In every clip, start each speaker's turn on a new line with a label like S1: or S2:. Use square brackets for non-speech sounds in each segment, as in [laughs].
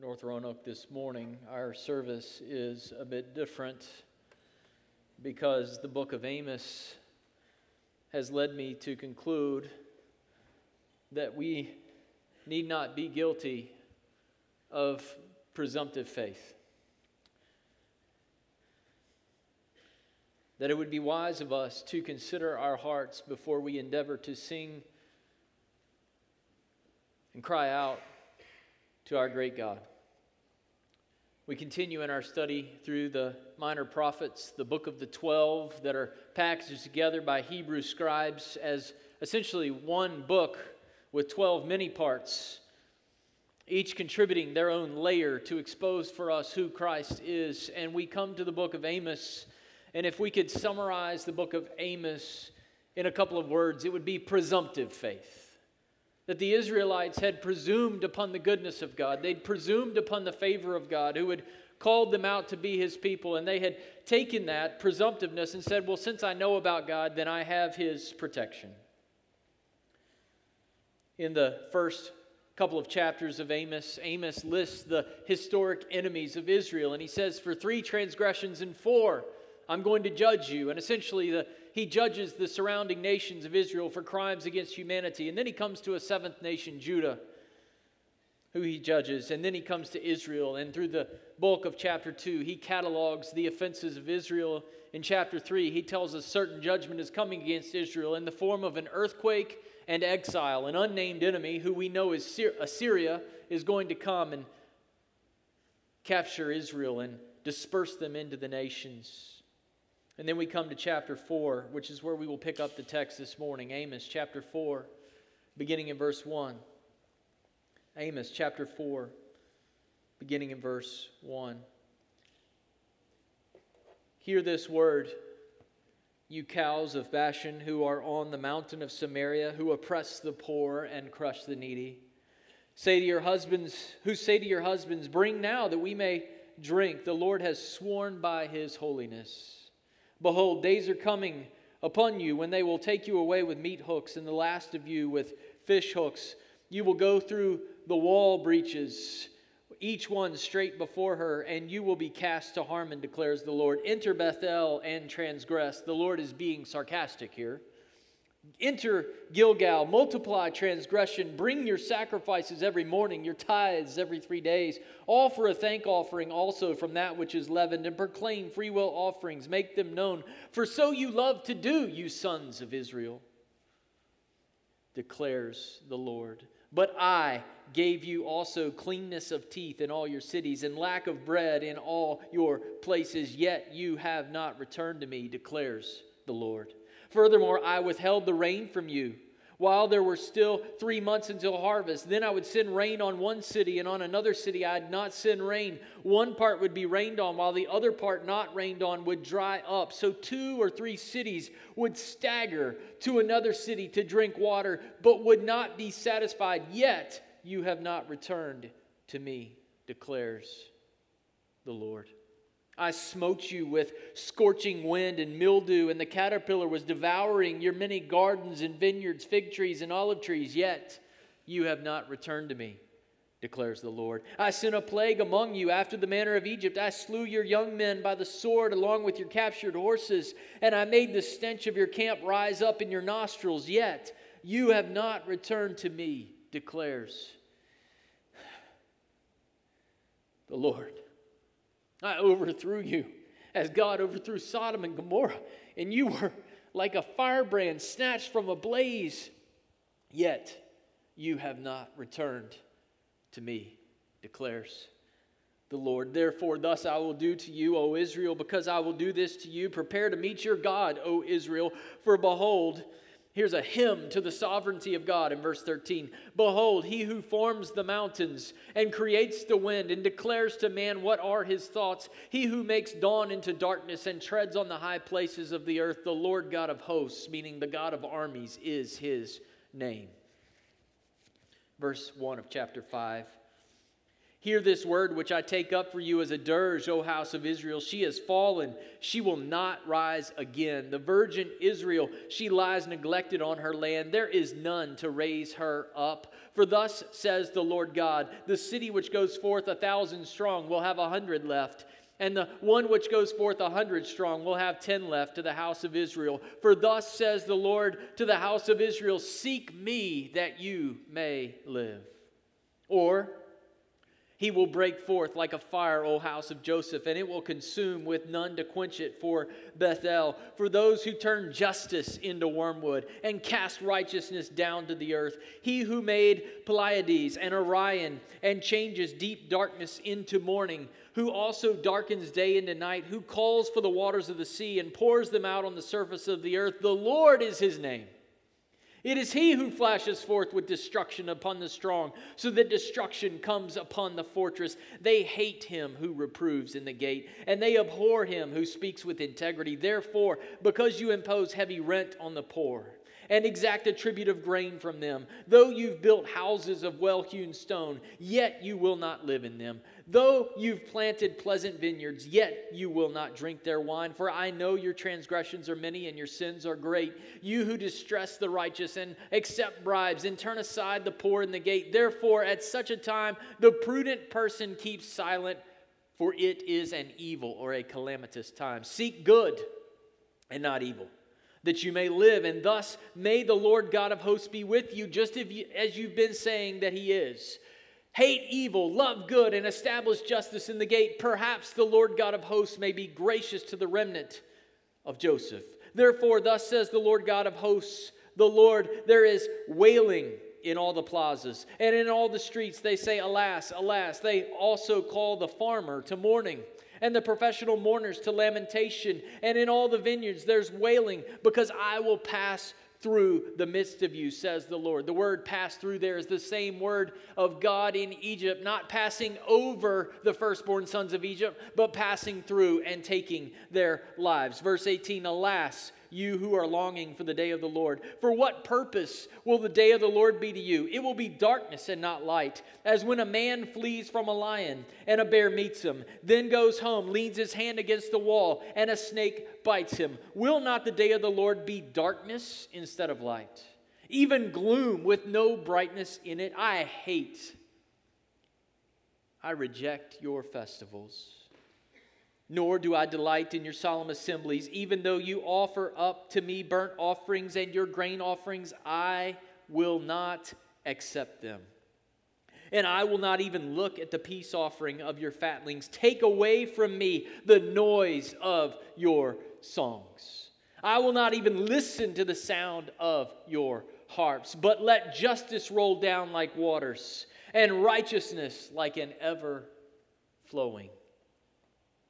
S1: North Roanoke this morning, our service is a bit different because the book of Amos has led me to conclude that we need not be guilty of presumptive faith. That it would be wise of us to consider our hearts before we endeavor to sing and cry out to our great God. We continue in our study through the minor prophets, the book of the 12 that are packaged together by Hebrew scribes as essentially one book with 12 mini parts, each contributing their own layer to expose for us who Christ is. And we come to the book of Amos, and if we could summarize the book of Amos in a couple of words, it would be presumptive faith that the Israelites had presumed upon the goodness of God. They'd presumed upon the favor of God, who had called them out to be his people. And they had taken that presumptiveness and said, Well, since I know about God, then I have his protection. In the first couple of chapters of Amos, Amos lists the historic enemies of Israel. And he says, For three transgressions and four, I'm going to judge you. And essentially, the he judges the surrounding nations of Israel for crimes against humanity. And then he comes to a seventh nation, Judah, who he judges. And then he comes to Israel. And through the bulk of chapter 2, he catalogs the offenses of Israel. In chapter 3, he tells us certain judgment is coming against Israel in the form of an earthquake and exile. An unnamed enemy, who we know is Assyria, is going to come and capture Israel and disperse them into the nations. And then we come to chapter 4, which is where we will pick up the text this morning. Amos chapter 4, beginning in verse 1. Amos chapter 4, beginning in verse 1. Hear this word, you cows of Bashan who are on the mountain of Samaria, who oppress the poor and crush the needy. Say to your husbands, who say to your husbands, Bring now that we may drink. The Lord has sworn by his holiness. Behold, days are coming upon you when they will take you away with meat hooks, and the last of you with fish hooks. You will go through the wall breaches, each one straight before her, and you will be cast to Harmon, declares the Lord. Enter Bethel and transgress. The Lord is being sarcastic here. Enter Gilgal, multiply transgression, bring your sacrifices every morning, your tithes every three days. Offer a thank offering also from that which is leavened, and proclaim freewill offerings, make them known. For so you love to do, you sons of Israel, declares the Lord. But I gave you also cleanness of teeth in all your cities, and lack of bread in all your places, yet you have not returned to me, declares the Lord. Furthermore, I withheld the rain from you while there were still three months until harvest. Then I would send rain on one city, and on another city I'd not send rain. One part would be rained on, while the other part not rained on would dry up. So two or three cities would stagger to another city to drink water, but would not be satisfied. Yet you have not returned to me, declares the Lord. I smote you with scorching wind and mildew, and the caterpillar was devouring your many gardens and vineyards, fig trees and olive trees, yet you have not returned to me, declares the Lord. I sent a plague among you after the manner of Egypt. I slew your young men by the sword along with your captured horses, and I made the stench of your camp rise up in your nostrils, yet you have not returned to me, declares [sighs] the Lord. I overthrew you as God overthrew Sodom and Gomorrah, and you were like a firebrand snatched from a blaze. Yet you have not returned to me, declares the Lord. Therefore, thus I will do to you, O Israel, because I will do this to you. Prepare to meet your God, O Israel, for behold, Here's a hymn to the sovereignty of God in verse 13. Behold, he who forms the mountains and creates the wind and declares to man what are his thoughts, he who makes dawn into darkness and treads on the high places of the earth, the Lord God of hosts, meaning the God of armies, is his name. Verse 1 of chapter 5. Hear this word which I take up for you as a dirge, O house of Israel. She has fallen, she will not rise again. The virgin Israel, she lies neglected on her land. There is none to raise her up. For thus says the Lord God The city which goes forth a thousand strong will have a hundred left. And the one which goes forth a hundred strong will have ten left to the house of Israel. For thus says the Lord to the house of Israel Seek me that you may live. Or, he will break forth like a fire, O house of Joseph, and it will consume with none to quench it for Bethel, for those who turn justice into wormwood and cast righteousness down to the earth. He who made Pleiades and Orion and changes deep darkness into morning, who also darkens day into night, who calls for the waters of the sea and pours them out on the surface of the earth. The Lord is his name. It is he who flashes forth with destruction upon the strong, so that destruction comes upon the fortress. They hate him who reproves in the gate, and they abhor him who speaks with integrity. Therefore, because you impose heavy rent on the poor, and exact a tribute of grain from them. Though you've built houses of well hewn stone, yet you will not live in them. Though you've planted pleasant vineyards, yet you will not drink their wine. For I know your transgressions are many and your sins are great. You who distress the righteous and accept bribes and turn aside the poor in the gate. Therefore, at such a time, the prudent person keeps silent, for it is an evil or a calamitous time. Seek good and not evil that you may live. And thus may the Lord God of hosts be with you, just as you've been saying that he is. Hate evil, love good, and establish justice in the gate. Perhaps the Lord God of hosts may be gracious to the remnant of Joseph. Therefore, thus says the Lord God of hosts, the Lord, there is wailing in all the plazas and in all the streets. They say, Alas, alas. They also call the farmer to mourning and the professional mourners to lamentation. And in all the vineyards there's wailing, because I will pass through the midst of you, says the Lord. The word pass through there is the same word of God in Egypt, not passing over the firstborn sons of Egypt, but passing through and taking their lives. Verse 18 Alas, you who are longing for the day of the Lord. For what purpose will the day of the Lord be to you? It will be darkness and not light, as when a man flees from a lion and a bear meets him, then goes home, leans his hand against the wall, and a snake bites him. Will not the day of the Lord be darkness instead of light? Even gloom with no brightness in it. I hate, I reject your festivals nor do I delight in your solemn assemblies. Even though you offer up to me burnt offerings and your grain offerings, I will not accept them. And I will not even look at the peace offering of your fatlings. Take away from me the noise of your songs. I will not even listen to the sound of your harps, but let justice roll down like waters and righteousness like an ever flowing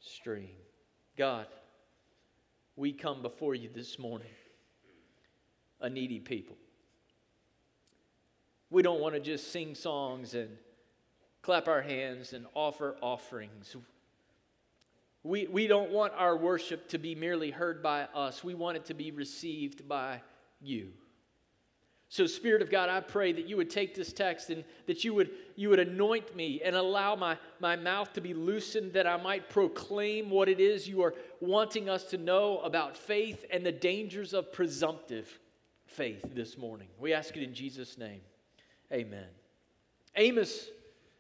S1: stream. God, we come before you this morning, a needy people. We don't want to just sing songs and clap our hands and offer offerings. We, we don't want our worship to be merely heard by us, we want it to be received by you. So, Spirit of God, I pray that you would take this text and that you would, you would anoint me and allow my, my mouth to be loosened that I might proclaim what it is you are wanting us to know about faith and the dangers of presumptive faith this morning. We ask it in Jesus' name. Amen. Amos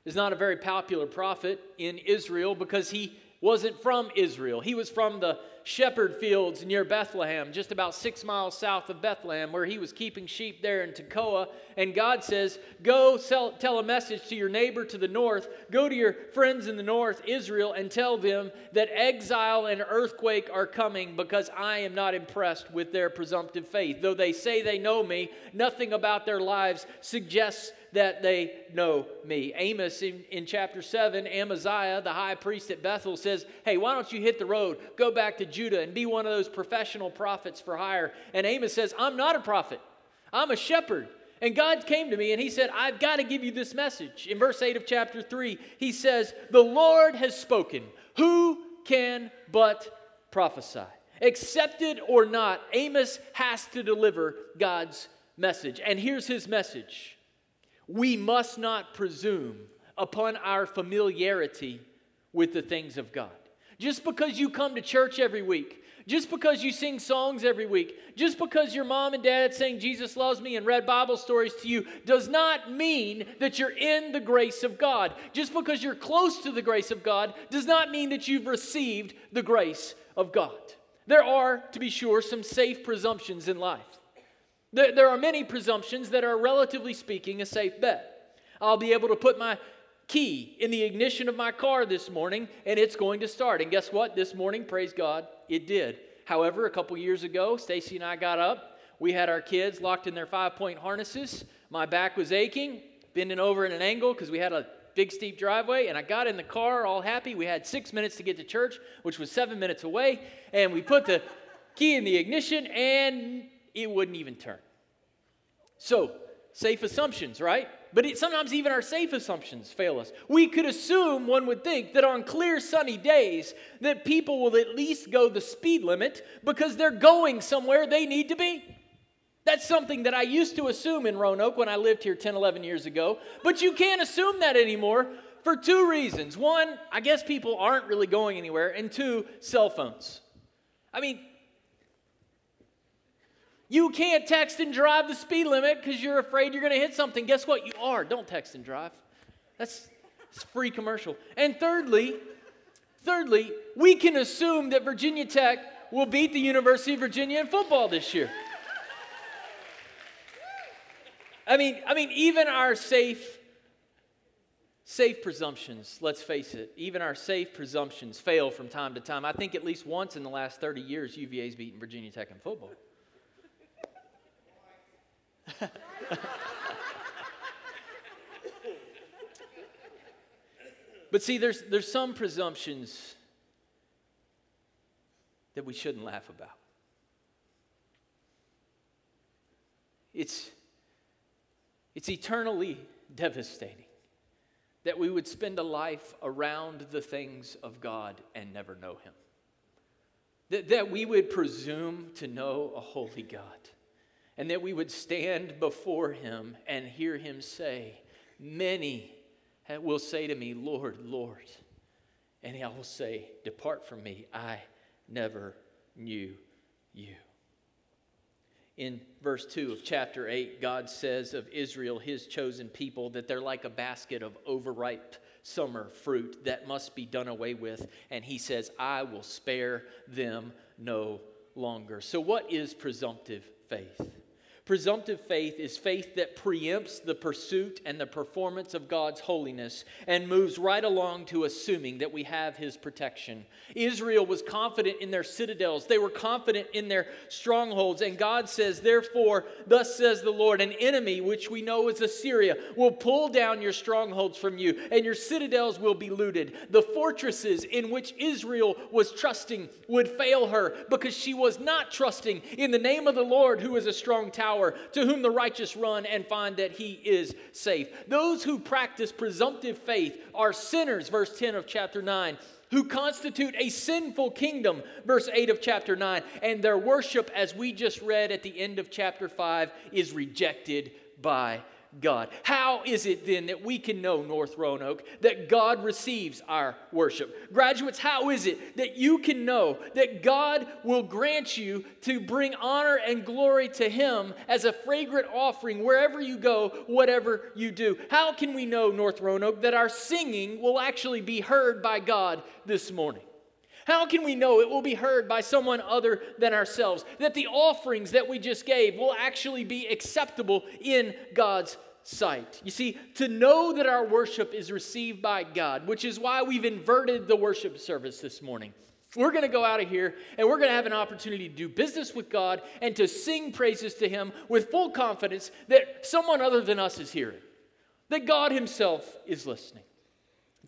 S1: is not a very popular prophet in Israel because he wasn't from Israel. He was from the shepherd fields near Bethlehem, just about six miles south of Bethlehem, where he was keeping sheep there in Tekoa. And God says, Go sell, tell a message to your neighbor to the north, go to your friends in the north, Israel, and tell them that exile and earthquake are coming because I am not impressed with their presumptive faith. Though they say they know me, nothing about their lives suggests that they know me. Amos in, in chapter 7, Amaziah, the high priest at Bethel, says, Hey, why don't you hit the road, go back to Judah, and be one of those professional prophets for hire? And Amos says, I'm not a prophet, I'm a shepherd. And God came to me and he said, I've got to give you this message. In verse 8 of chapter 3, he says, The Lord has spoken. Who can but prophesy? Accepted or not, Amos has to deliver God's message. And here's his message we must not presume upon our familiarity with the things of God. Just because you come to church every week, just because you sing songs every week, just because your mom and dad sang Jesus loves me and read Bible stories to you, does not mean that you're in the grace of God. Just because you're close to the grace of God does not mean that you've received the grace of God. There are, to be sure, some safe presumptions in life. There, are many presumptions that are, relatively speaking, a safe bet. I'll be able to put my key in the ignition of my car this morning and it's going to start. And guess what? This morning, praise God, it did. However, a couple years ago, Stacy and I got up. We had our kids locked in their five point harnesses. My back was aching, bending over in an angle because we had a big steep driveway. And I got in the car all happy. We had six minutes to get to church, which was seven minutes away. And we put the key in the ignition and it wouldn't even turn. So, safe assumptions, right? But it, sometimes even our safe assumptions fail us. We could assume, one would think, that on clear sunny days that people will at least go the speed limit because they're going somewhere they need to be. That's something that I used to assume in Roanoke when I lived here 10, 11 years ago. But you can't assume that anymore for two reasons. One, I guess people aren't really going anywhere. And two, cell phones. I mean, you can't text and drive the speed limit because you're afraid you're going to hit something. Guess what? You are. Don't text and drive. That's free commercial. And thirdly, thirdly, we can assume that Virginia Tech will beat the University of Virginia in football this year. I mean, I mean, even our safe, safe presumptions, let's face it, even our safe presumptions fail from time to time. I think at least once in the last 30 years, UVA's beaten Virginia Tech in football. [laughs] but see, there's, there's some presumptions that we shouldn't laugh about. It's, it's eternally devastating that we would spend a life around the things of God and never know Him. That, that we would presume to know a holy God and that we would stand before him and hear him say, Many will say to me, Lord, Lord. And I will say, Depart from me, I never knew you. In verse 2 of chapter 8, God says of Israel, his chosen people, that they're like a basket of overripe summer fruit that must be done away with. And he says, I will spare them no longer. So, what is presumptive faith? Presumptive faith is faith that preempts the pursuit and the performance of God's holiness and moves right along to assuming that we have His protection. Israel was confident in their citadels, they were confident in their strongholds, and God says, Therefore, thus says the Lord, an enemy, which we know is Assyria, will pull down your strongholds from you, and your citadels will be looted. The fortresses in which Israel was trusting would fail her because she was not trusting in the name of the Lord, who is a strong tower to whom the righteous run and find that he is safe. Those who practice presumptive faith are sinners, verse 10 of chapter 9 who constitute a sinful kingdom, verse 8 of chapter 9, and their worship, as we just read at the end of chapter 5, is rejected by God. How is it then that we can know, North Roanoke, that God receives our worship? Graduates, how is it that you can know that God will grant you to bring honor and glory to Him as a fragrant offering wherever you go, whatever you do? How can we know, North Roanoke, that our singing will actually be heard by God this morning? How can we know it will be heard by someone other than ourselves? That the offerings that we just gave will actually be acceptable in God's sight. You see, to know that our worship is received by God, which is why we've inverted the worship service this morning. We're going to go out of here and we're going to have an opportunity to do business with God and to sing praises to Him with full confidence that someone other than us is hearing, that God Himself is listening.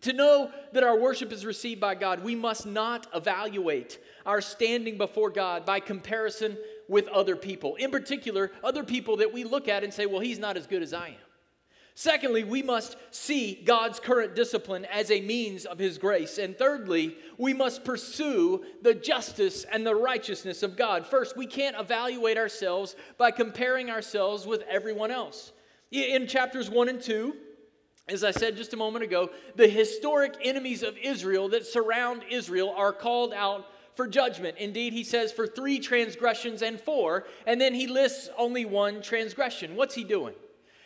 S1: To know that our worship is received by God, we must not evaluate our standing before God by comparison with other people. In particular, other people that we look at and say, well, he's not as good as I am. Secondly, we must see God's current discipline as a means of His grace. And thirdly, we must pursue the justice and the righteousness of God. First, we can't evaluate ourselves by comparing ourselves with everyone else. In chapters 1 and 2, as I said just a moment ago, the historic enemies of Israel that surround Israel are called out for judgment. Indeed, he says for three transgressions and four, and then he lists only one transgression. What's he doing?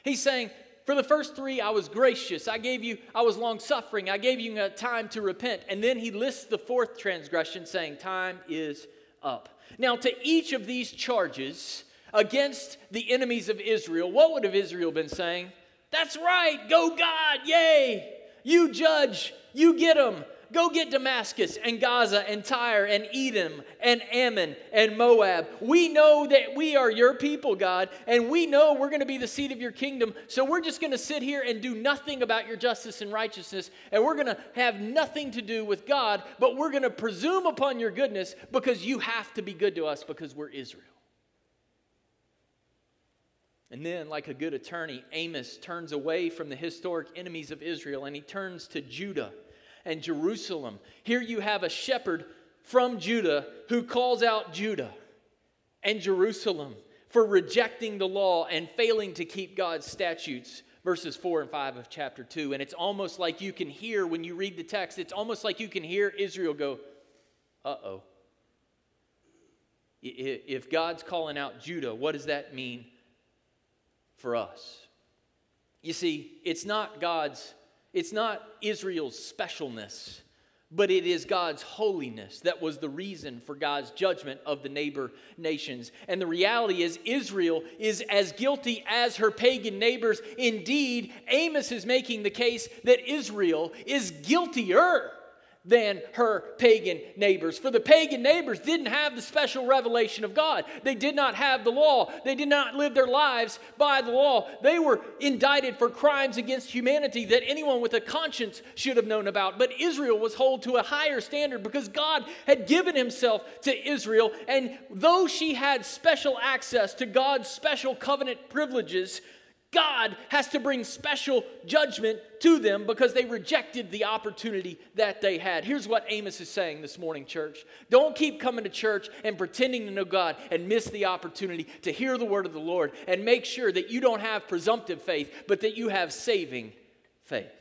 S1: He's saying, for the first three, I was gracious. I gave you, I was long suffering. I gave you a time to repent. And then he lists the fourth transgression, saying, Time is up. Now, to each of these charges against the enemies of Israel, what would have Israel been saying? That's right, go God, yay! You judge, you get them. Go get Damascus and Gaza and Tyre and Edom and Ammon and Moab. We know that we are your people, God, and we know we're going to be the seed of your kingdom. So we're just going to sit here and do nothing about your justice and righteousness, and we're going to have nothing to do with God, but we're going to presume upon your goodness because you have to be good to us because we're Israel. And then, like a good attorney, Amos turns away from the historic enemies of Israel and he turns to Judah and Jerusalem. Here you have a shepherd from Judah who calls out Judah and Jerusalem for rejecting the law and failing to keep God's statutes. Verses 4 and 5 of chapter 2. And it's almost like you can hear, when you read the text, it's almost like you can hear Israel go, uh oh. If God's calling out Judah, what does that mean for us? You see, it's not God's it's not Israel's specialness, but it is God's holiness that was the reason for God's judgment of the neighbor nations. And the reality is, Israel is as guilty as her pagan neighbors. Indeed, Amos is making the case that Israel is guiltier than her pagan neighbors. For the pagan neighbors didn't have the special revelation of God. They did not have the law. They did not live their lives by the law. They were indicted for crimes against humanity that anyone with a conscience should have known about. But Israel was held to a higher standard because God had given himself to Israel. And though she had special access to God's special covenant privileges, God has to bring special judgment to them because they rejected the opportunity that they had. Here's what Amos is saying this morning, church. Don't keep coming to church and pretending to know God and miss the opportunity to hear the word of the Lord and make sure that you don't have presumptive faith, but that you have saving faith.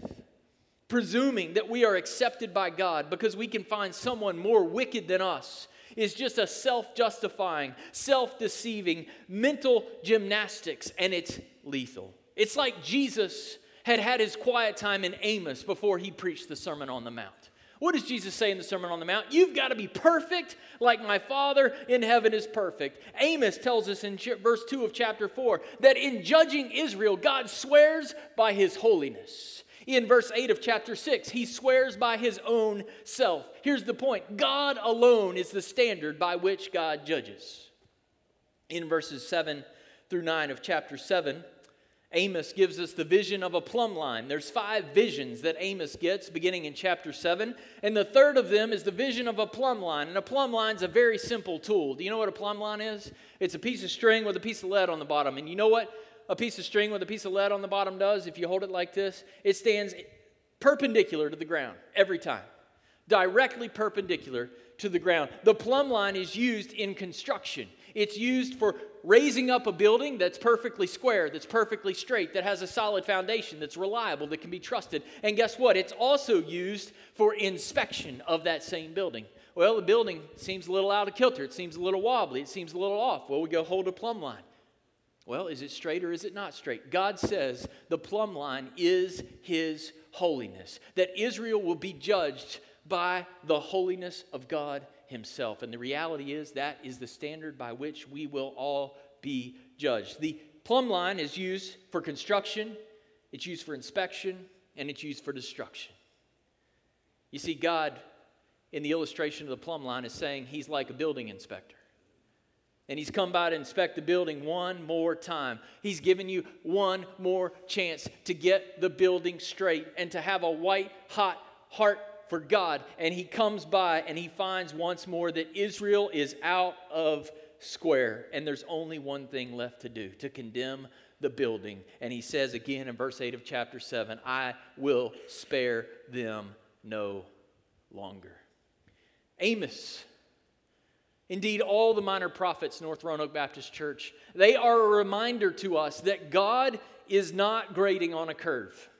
S1: Presuming that we are accepted by God because we can find someone more wicked than us is just a self justifying, self deceiving mental gymnastics, and it's lethal. It's like Jesus had had his quiet time in Amos before he preached the Sermon on the Mount. What does Jesus say in the Sermon on the Mount? You've got to be perfect like my Father in heaven is perfect. Amos tells us in verse 2 of chapter 4 that in judging Israel, God swears by his holiness. In verse 8 of chapter 6, he swears by his own self. Here's the point God alone is the standard by which God judges. In verses 7 through 9 of chapter 7, Amos gives us the vision of a plumb line. There's five visions that Amos gets beginning in chapter 7, and the third of them is the vision of a plumb line. And a plumb line is a very simple tool. Do you know what a plumb line is? It's a piece of string with a piece of lead on the bottom. And you know what? A piece of string with a piece of lead on the bottom does, if you hold it like this, it stands perpendicular to the ground every time, directly perpendicular to the ground. The plumb line is used in construction. It's used for raising up a building that's perfectly square, that's perfectly straight, that has a solid foundation, that's reliable, that can be trusted. And guess what? It's also used for inspection of that same building. Well, the building seems a little out of kilter. It seems a little wobbly. It seems a little off. Well, we go hold a plumb line. Well, is it straight or is it not straight? God says the plumb line is His holiness, that Israel will be judged by the holiness of God Himself. And the reality is that is the standard by which we will all be judged. The plumb line is used for construction, it's used for inspection, and it's used for destruction. You see, God, in the illustration of the plumb line, is saying He's like a building inspector. And he's come by to inspect the building one more time. He's given you one more chance to get the building straight and to have a white hot heart for God. And he comes by and he finds once more that Israel is out of square. And there's only one thing left to do to condemn the building. And he says again in verse 8 of chapter 7 I will spare them no longer. Amos Indeed, all the minor prophets, North Roanoke Baptist Church, they are a reminder to us that God is not grading on a curve.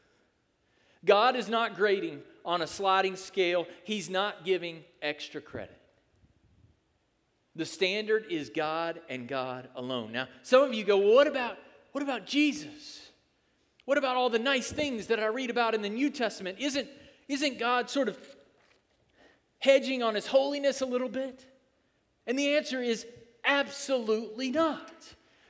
S1: God is not grading on a sliding scale, He's not giving extra credit. The standard is God and God alone. Now, some of you go, well, what about, what about Jesus? What about all the nice things that I read about in the New Testament? Isn't, isn't God sort of hedging on his holiness a little bit? And the answer is absolutely not.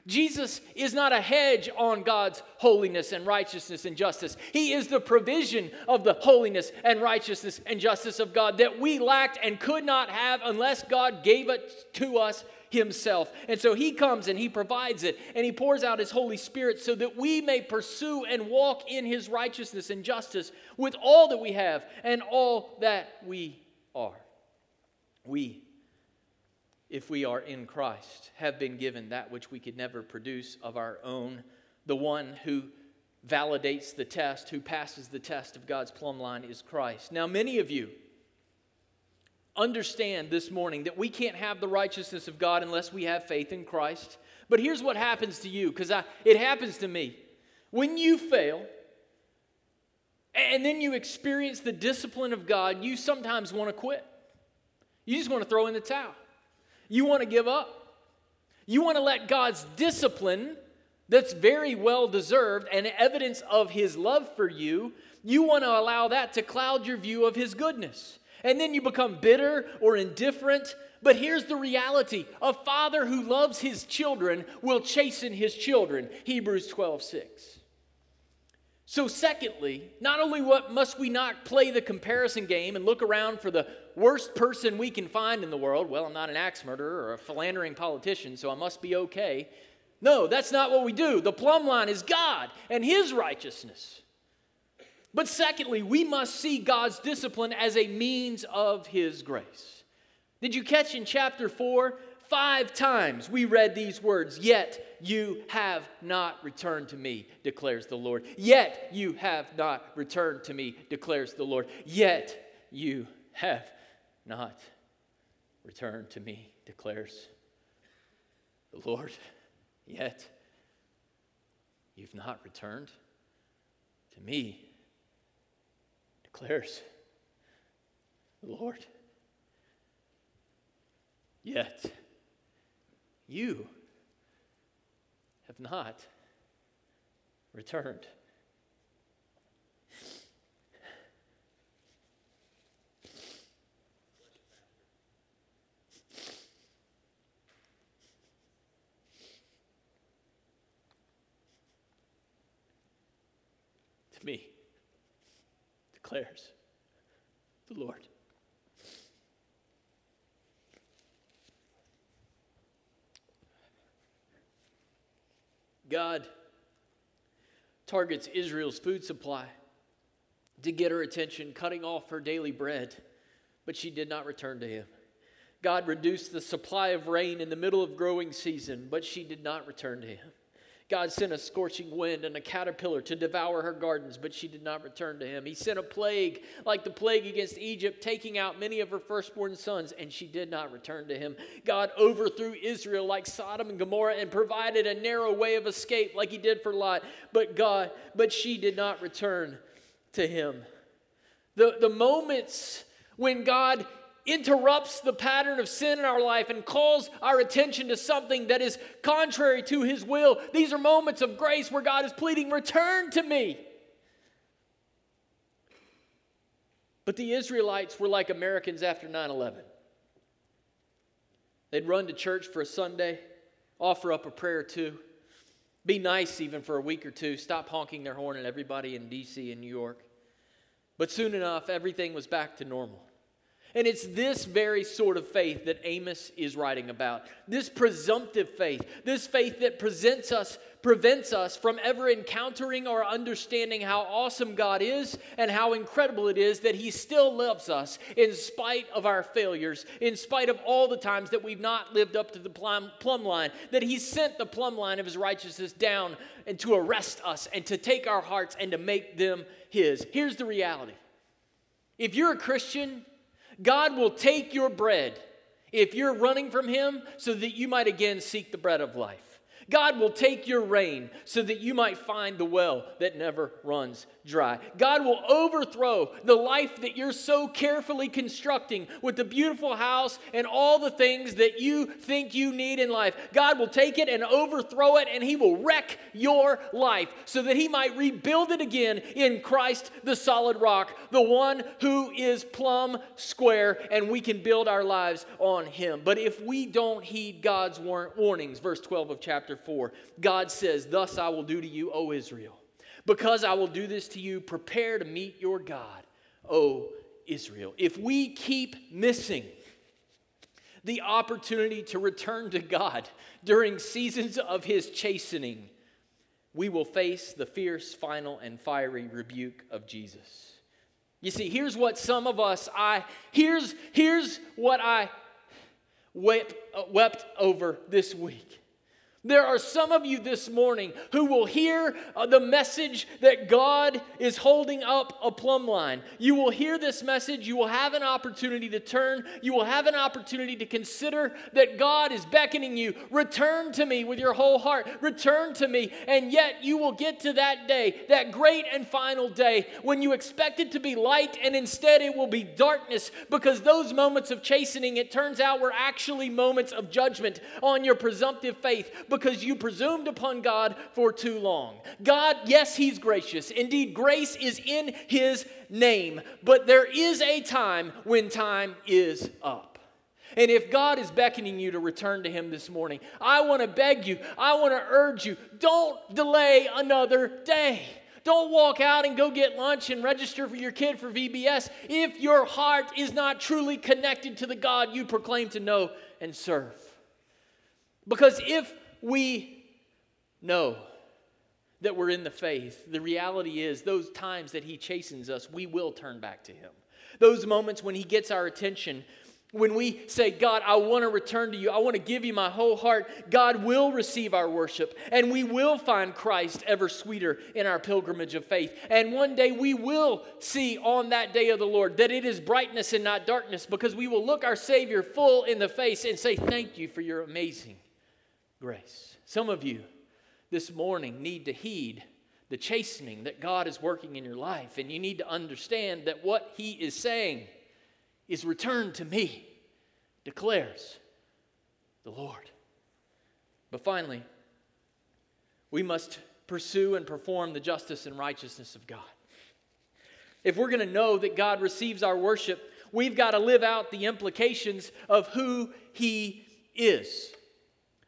S1: Jesus is not a hedge on God's holiness and righteousness and justice. He is the provision of the holiness and righteousness and justice of God that we lacked and could not have unless God gave it to us Himself. And so He comes and He provides it and He pours out His Holy Spirit so that we may pursue and walk in His righteousness and justice with all that we have and all that we are. We if we are in Christ, have been given that which we could never produce of our own, the one who validates the test, who passes the test of God's plumb line is Christ. Now, many of you understand this morning that we can't have the righteousness of God unless we have faith in Christ. But here's what happens to you, because it happens to me. When you fail, and then you experience the discipline of God, you sometimes want to quit. You just want to throw in the towel. You want to give up. You want to let God's discipline, that's very well deserved and evidence of His love for you, you want to allow that to cloud your view of His goodness. And then you become bitter or indifferent. But here's the reality a father who loves his children will chasten his children. Hebrews 12 6. So, secondly, not only what must we not play the comparison game and look around for the worst person we can find in the world, well, I'm not an axe murderer or a philandering politician, so I must be okay. No, that's not what we do. The plumb line is God and His righteousness. But secondly, we must see God's discipline as a means of His grace. Did you catch in chapter 4? Five times we read these words, Yet you have not returned to me, declares the Lord. Yet you have not returned to me, declares the Lord. Yet you have not returned to me, declares the Lord. Yet you've not returned to me, declares the Lord. Yet you have not returned. To me, declares the Lord. God targets Israel's food supply to get her attention, cutting off her daily bread, but she did not return to him. God reduced the supply of rain in the middle of growing season, but she did not return to him. God sent a scorching wind and a caterpillar to devour her gardens, but she did not return to him. He sent a plague like the plague against Egypt, taking out many of her firstborn sons, and she did not return to him. God overthrew Israel like Sodom and Gomorrah and provided a narrow way of escape like he did for Lot, but God, but she did not return to him. The, the moments when God interrupts the pattern of sin in our life and calls our attention to something that is contrary to His will. These are moments of grace where God is pleading, Return to me. But the Israelites were like Americans after 9 11. They'd run to church for a Sunday, offer up a prayer or two, be nice even for a week or two, stop honking their horn at everybody in D.C. and New York. But soon enough, everything was back to normal. And it's this very sort of faith that Amos is writing about. This presumptive faith, this faith that presents us, prevents us from ever encountering or understanding how awesome God is and how incredible it is that He still loves us in spite of our failures, in spite of all the times that we've not lived up to the plumb, plumb line, that He sent the plumb line of His righteousness down and to arrest us and to take our hearts and to make them His. Here's the reality. If you're a Christian, God will take your bread if you're running from Him so that you might again seek the bread of life. God will take your rain so that you might find the well that never runs dry. God will overthrow the life that you're so carefully constructing with the beautiful house and all the things that you think you need in life. God will take it and overthrow it, and He will wreck your life so that He might rebuild it again in Christ, the solid rock, the one who is plumb square, and we can build our lives on Him. But if we don't heed God's warnings, verse 12 of chapter 4, God says, Thus I will do to you, O Israel because I will do this to you, prepare to meet your God, O Israel. If we keep missing the opportunity to return to God during seasons of his chastening, we will face the fierce, final, and fiery rebuke of Jesus. You see, here's what some of us, I, here's, here's what I wept, wept over this week. There are some of you this morning who will hear uh, the message that God is holding up a plumb line. You will hear this message. You will have an opportunity to turn. You will have an opportunity to consider that God is beckoning you. Return to me with your whole heart. Return to me. And yet you will get to that day, that great and final day, when you expect it to be light and instead it will be darkness because those moments of chastening, it turns out, were actually moments of judgment on your presumptive faith because you presumed upon God for too long. God, yes, He's gracious. Indeed, grace is in His name, but there is a time when time is up. And if God is beckoning you to return to Him this morning, I want to beg you, I want to urge you, don't delay another day. Don't walk out and go get lunch and register for your kid for VBS if your heart is not truly connected to the God you proclaim to know and serve. Because if we know that we're in the faith, the reality is those times that He chastens us, we will turn back to Him. Those moments when He gets our attention, when we say, God, I want to return to you, I want to give you my whole heart, God will receive our worship and we will find Christ ever sweeter in our pilgrimage of faith. And one day we will see on that day of the Lord that it is brightness and not darkness because we will look our Savior full in the face and say, Thank you for your amazing grace. Some of you this morning need to heed the chastening that God is working in your life, and you need to understand that what He is saying is return to me, declares the Lord. But finally, we must pursue and perform the justice and righteousness of God. If we're going to know that God receives our worship, we've got to live out the implications of who He is.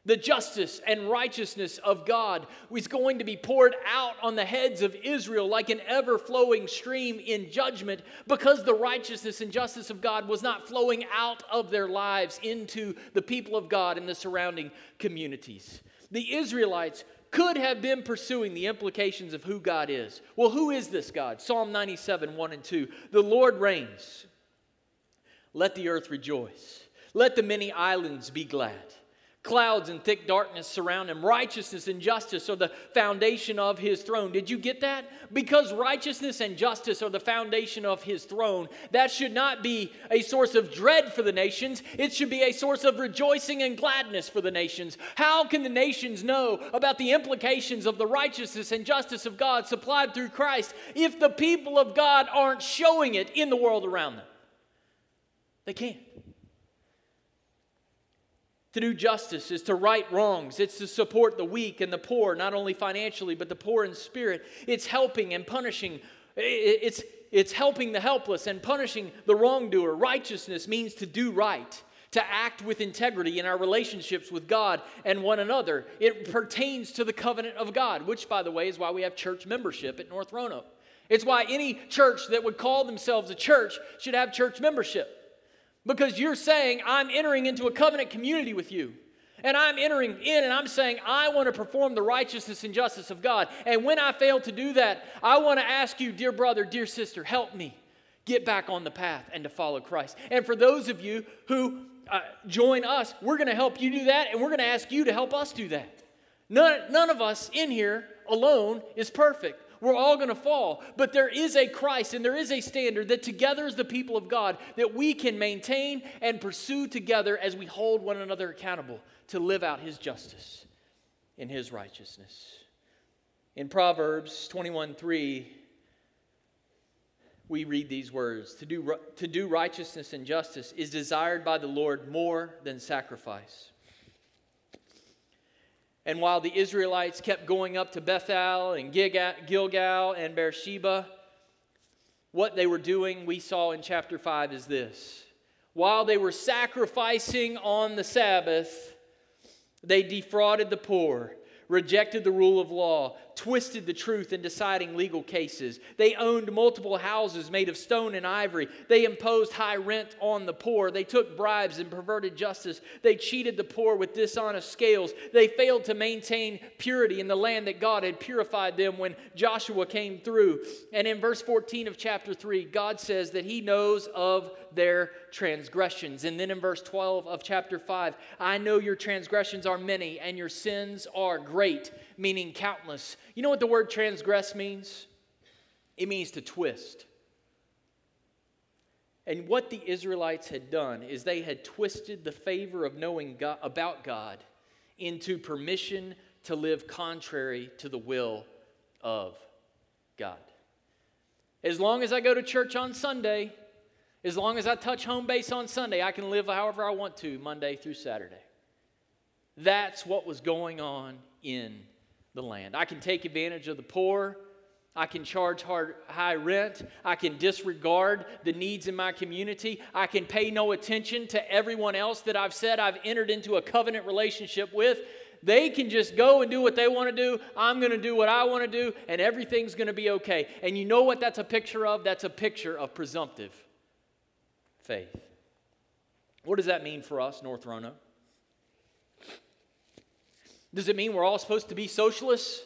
S1: The justice and righteousness of God was going to be poured out on the heads of Israel like an ever flowing stream in judgment because the righteousness and justice of God was not flowing out of their lives into the people of God and the surrounding communities. The Israelites could have been pursuing the implications of who God is. Well, who is this God? Psalm 97, 1 and 2. The Lord reigns. Let the earth rejoice. Let the many islands be glad. Clouds and thick darkness surround him. Righteousness and justice are the foundation of his throne. Did you get that? Because righteousness and justice are the foundation of his throne, that should not be a source of dread for the nations. It should be a source of rejoicing and gladness for the nations. How can the nations know about the implications of the righteousness and justice of God supplied through Christ if the people of God aren't showing it in the world around them? They can't. To do justice is to right wrongs. It's to support the weak and the poor, not only financially, but the poor in spirit. It's helping and punishing. It's, it's helping the helpless and punishing the wrongdoer. Righteousness means to do right, to act with integrity in our relationships with God and one another. It pertains to the covenant of God, which, by the way, is why we have church membership at North Roanoke. It's why any church that would call themselves a church should have church membership. Because you're saying, I'm entering into a covenant community with you. And I'm entering in and I'm saying, I want to perform the righteousness and justice of God. And when I fail to do that, I want to ask you, dear brother, dear sister, help me get back on the path and to follow Christ. And for those of you who uh, join us, we're going to help you do that and we're going to ask you to help us do that. None, none of us in here alone is perfect. We're all going to fall. But there is a Christ and there is a standard that together as the people of God that we can maintain and pursue together as we hold one another accountable to live out his justice. in his righteousness. In Proverbs 21 3, we read these words to do, to do righteousness and justice is desired by the Lord more than sacrifice. And while the Israelites kept going up to Bethel and Gilgal and Beersheba, what they were doing, we saw in chapter 5, is this. While they were sacrificing on the Sabbath, they defrauded the poor rejected the rule of law, twisted the truth in deciding legal cases. They owned multiple houses made of stone and ivory. They imposed high rent on the poor. They took bribes and perverted justice. They cheated the poor with dishonest scales. They failed to maintain purity in the land that God had purified them when Joshua came through. And in verse 14 of chapter 3, God says that He knows of their transgressions. And then in verse 12 of chapter 5, I know your transgressions are many and your sins are great, meaning countless. You know what the word transgress means? It means to twist. And what the Israelites had done is they had twisted the favor of knowing God, about God into permission to live contrary to the will of God. As long as I go to church on Sunday, as long as I touch home base on Sunday, I can live however I want to Monday through Saturday. That's what was going on in the land. I can take advantage of the poor. I can charge hard, high rent. I can disregard the needs in my community. I can pay no attention to everyone else that I've said I've entered into a covenant relationship with. They can just go and do what they want to do. I'm going to do what I want to do, and everything's going to be okay. And you know what that's a picture of? That's a picture of presumptive faith. What does that mean for us, North Roanoke? Does it mean we're all supposed to be socialists?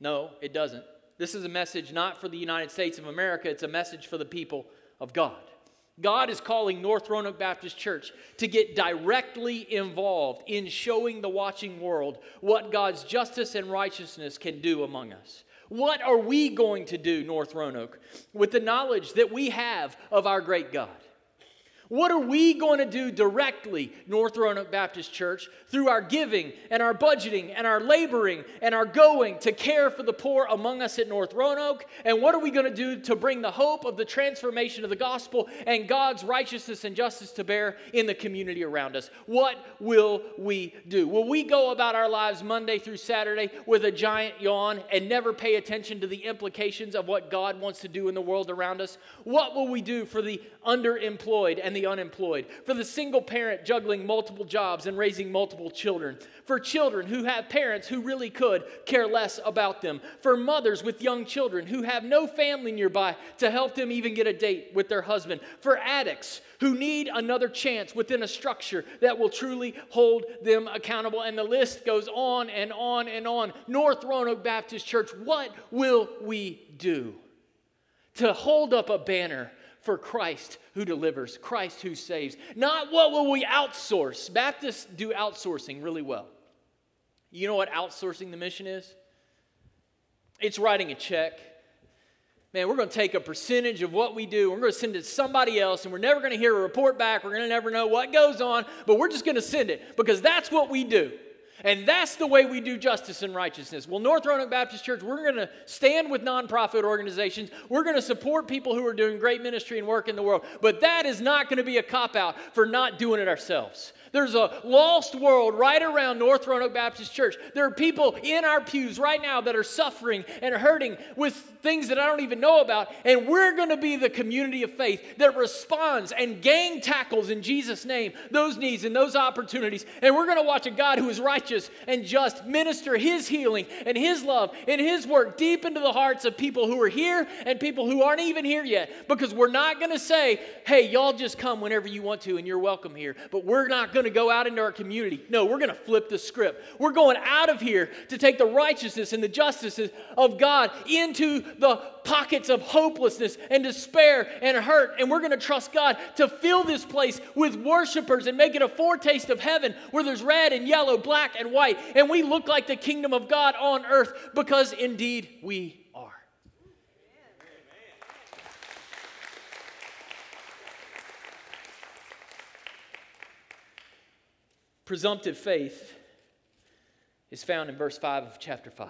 S1: No, it doesn't. This is a message not for the United States of America, it's a message for the people of God. God is calling North Roanoke Baptist Church to get directly involved in showing the watching world what God's justice and righteousness can do among us. What are we going to do, North Roanoke, with the knowledge that we have of our great God? What are we going to do directly, North Roanoke Baptist Church, through our giving and our budgeting and our laboring and our going to care for the poor among us at North Roanoke? And what are we going to do to bring the hope of the transformation of the gospel and God's righteousness and justice to bear in the community around us? What will we do? Will we go about our lives Monday through Saturday with a giant yawn and never pay attention to the implications of what God wants to do in the world around us? What will we do for the underemployed and the unemployed, for the single parent juggling multiple jobs and raising multiple children, for children who have parents who really could care less about them, for mothers with young children who have no family nearby to help them even get a date with their husband, for addicts who need another chance within a structure that will truly hold them accountable. And the list goes on and on and on. North Roanoke Baptist Church, what will we do? To hold up a banner for Christ who delivers, Christ who saves. Not what will we outsource. Baptists do outsourcing really well. You know what outsourcing the mission is? It's writing a check. Man, we're going to take a percentage of what we do. We're going to send it to somebody else, and we're never going to hear a report back. We're going to never know what goes on, but we're just going to send it because that's what we do. And that's the way we do justice and righteousness. Well, North Roanoke Baptist Church, we're going to stand with nonprofit organizations. We're going to support people who are doing great ministry and work in the world. But that is not going to be a cop out for not doing it ourselves. There's a lost world right around North Roanoke Baptist Church. There are people in our pews right now that are suffering and hurting with things that I don't even know about. And we're going to be the community of faith that responds and gang tackles in Jesus' name those needs and those opportunities. And we're going to watch a God who is righteous and just minister his healing and his love and his work deep into the hearts of people who are here and people who aren't even here yet. Because we're not going to say, hey, y'all just come whenever you want to and you're welcome here. But we're not going going to go out into our community. No, we're going to flip the script. We're going out of here to take the righteousness and the justice of God into the pockets of hopelessness and despair and hurt. And we're going to trust God to fill this place with worshipers and make it a foretaste of heaven where there's red and yellow, black and white. And we look like the kingdom of God on earth because indeed we Presumptive faith is found in verse 5 of chapter 5.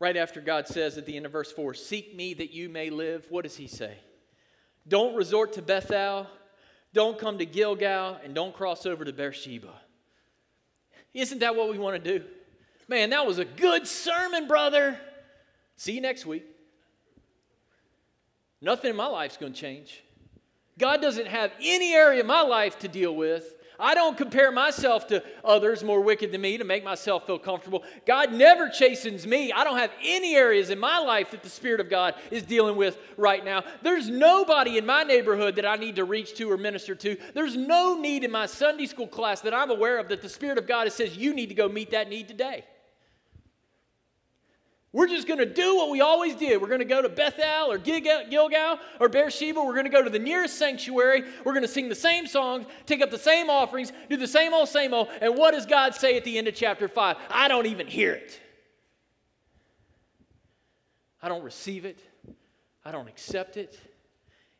S1: Right after God says at the end of verse 4, Seek me that you may live, what does he say? Don't resort to Bethel, don't come to Gilgal, and don't cross over to Beersheba. Isn't that what we want to do? Man, that was a good sermon, brother. See you next week. Nothing in my life's going to change. God doesn't have any area of my life to deal with I don't compare myself to others more wicked than me to make myself feel comfortable. God never chastens me. I don't have any areas in my life that the Spirit of God is dealing with right now. There's nobody in my neighborhood that I need to reach to or minister to. There's no need in my Sunday school class that I'm aware of that the Spirit of God says you need to go meet that need today. We're just going to do what we always did. We're going to go to Bethel or Gilgal or Beersheba. We're going to go to the nearest sanctuary. We're going to sing the same songs, take up the same offerings, do the same old, same old. And what does God say at the end of chapter 5? I don't even hear it. I don't receive it. I don't accept it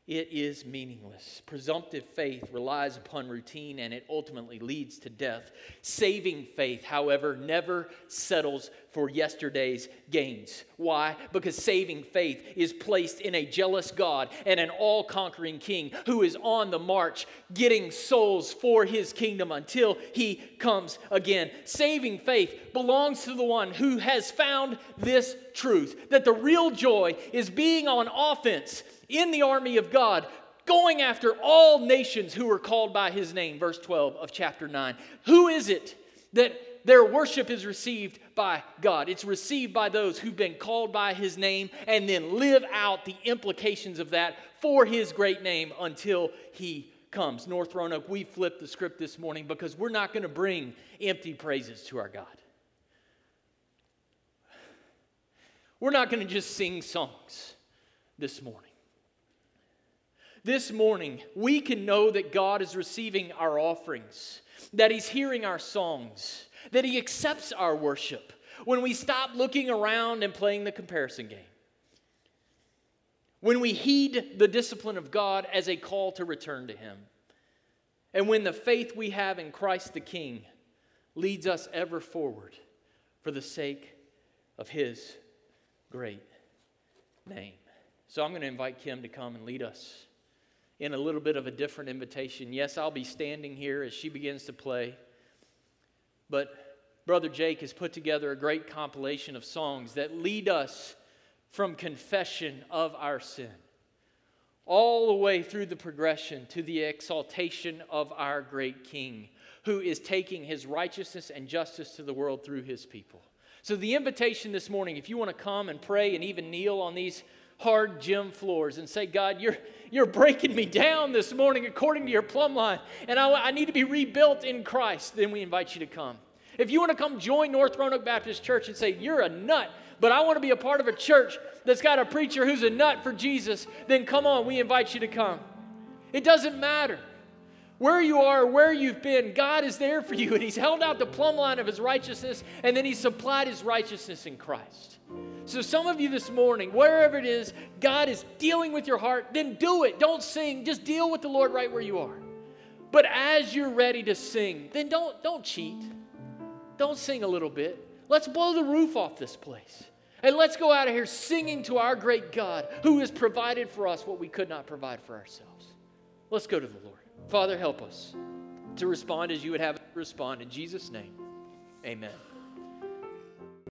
S1: it is meaningless. Presumptive faith relies upon routine and it ultimately leads to death. Saving faith, however, never settles for yesterday's gains. Why? Because saving faith is placed in a jealous God and an all conquering King who is on the march, getting souls for his kingdom until he comes again. Saving faith belongs to the one who has found this truth that the real joy is being on offense in the army of God, going after all nations who are called by his name. Verse 12 of chapter 9. Who is it that their worship is received by God? It's received by those who've been called by his name and then live out the implications of that for his great name until he comes. North Roanoke, we flipped the script this morning because we're not going to bring empty praises to our God. We're not going to just sing songs this morning. This morning, we can know that God is receiving our offerings, that He's hearing our songs, that He accepts our worship when we stop looking around and playing the comparison game. When we heed the discipline of God as a call to return to Him. And when the faith we have in Christ the King leads us ever forward for the sake of His great name. So I'm going to invite Kim to come and lead us in a little bit of a different invitation. Yes, I'll be standing here as she begins to play, but Brother Jake has put together a great compilation of songs that lead us from confession of our sin all the way through the progression to the exaltation of our great King, who is taking his righteousness and justice to the world through his people. So, the invitation this morning, if you want to come and pray and even kneel on these hard gym floors and say, God, you're, you're breaking me down this morning according to your plumb line, and I, I need to be rebuilt in Christ, then we invite you to come. If you want to come join North Roanoke Baptist Church and say, You're a nut, but I want to be a part of a church that's got a preacher who's a nut for Jesus, then come on, we invite you to come. It doesn't matter. Where you are, where you've been, God is there for you, and He's held out the plumb line of His righteousness, and then He supplied His righteousness in Christ. So, some of you this morning, wherever it is, God is dealing with your heart, then do it. Don't sing, just deal with the Lord right where you are. But as you're ready to sing, then don't, don't cheat. Don't sing a little bit. Let's blow the roof off this place. And let's go out of here singing to our great God who has provided for us what we could not provide for ourselves. Let's go to the Lord. Father, help us to respond as you would have us respond. In Jesus' name, amen.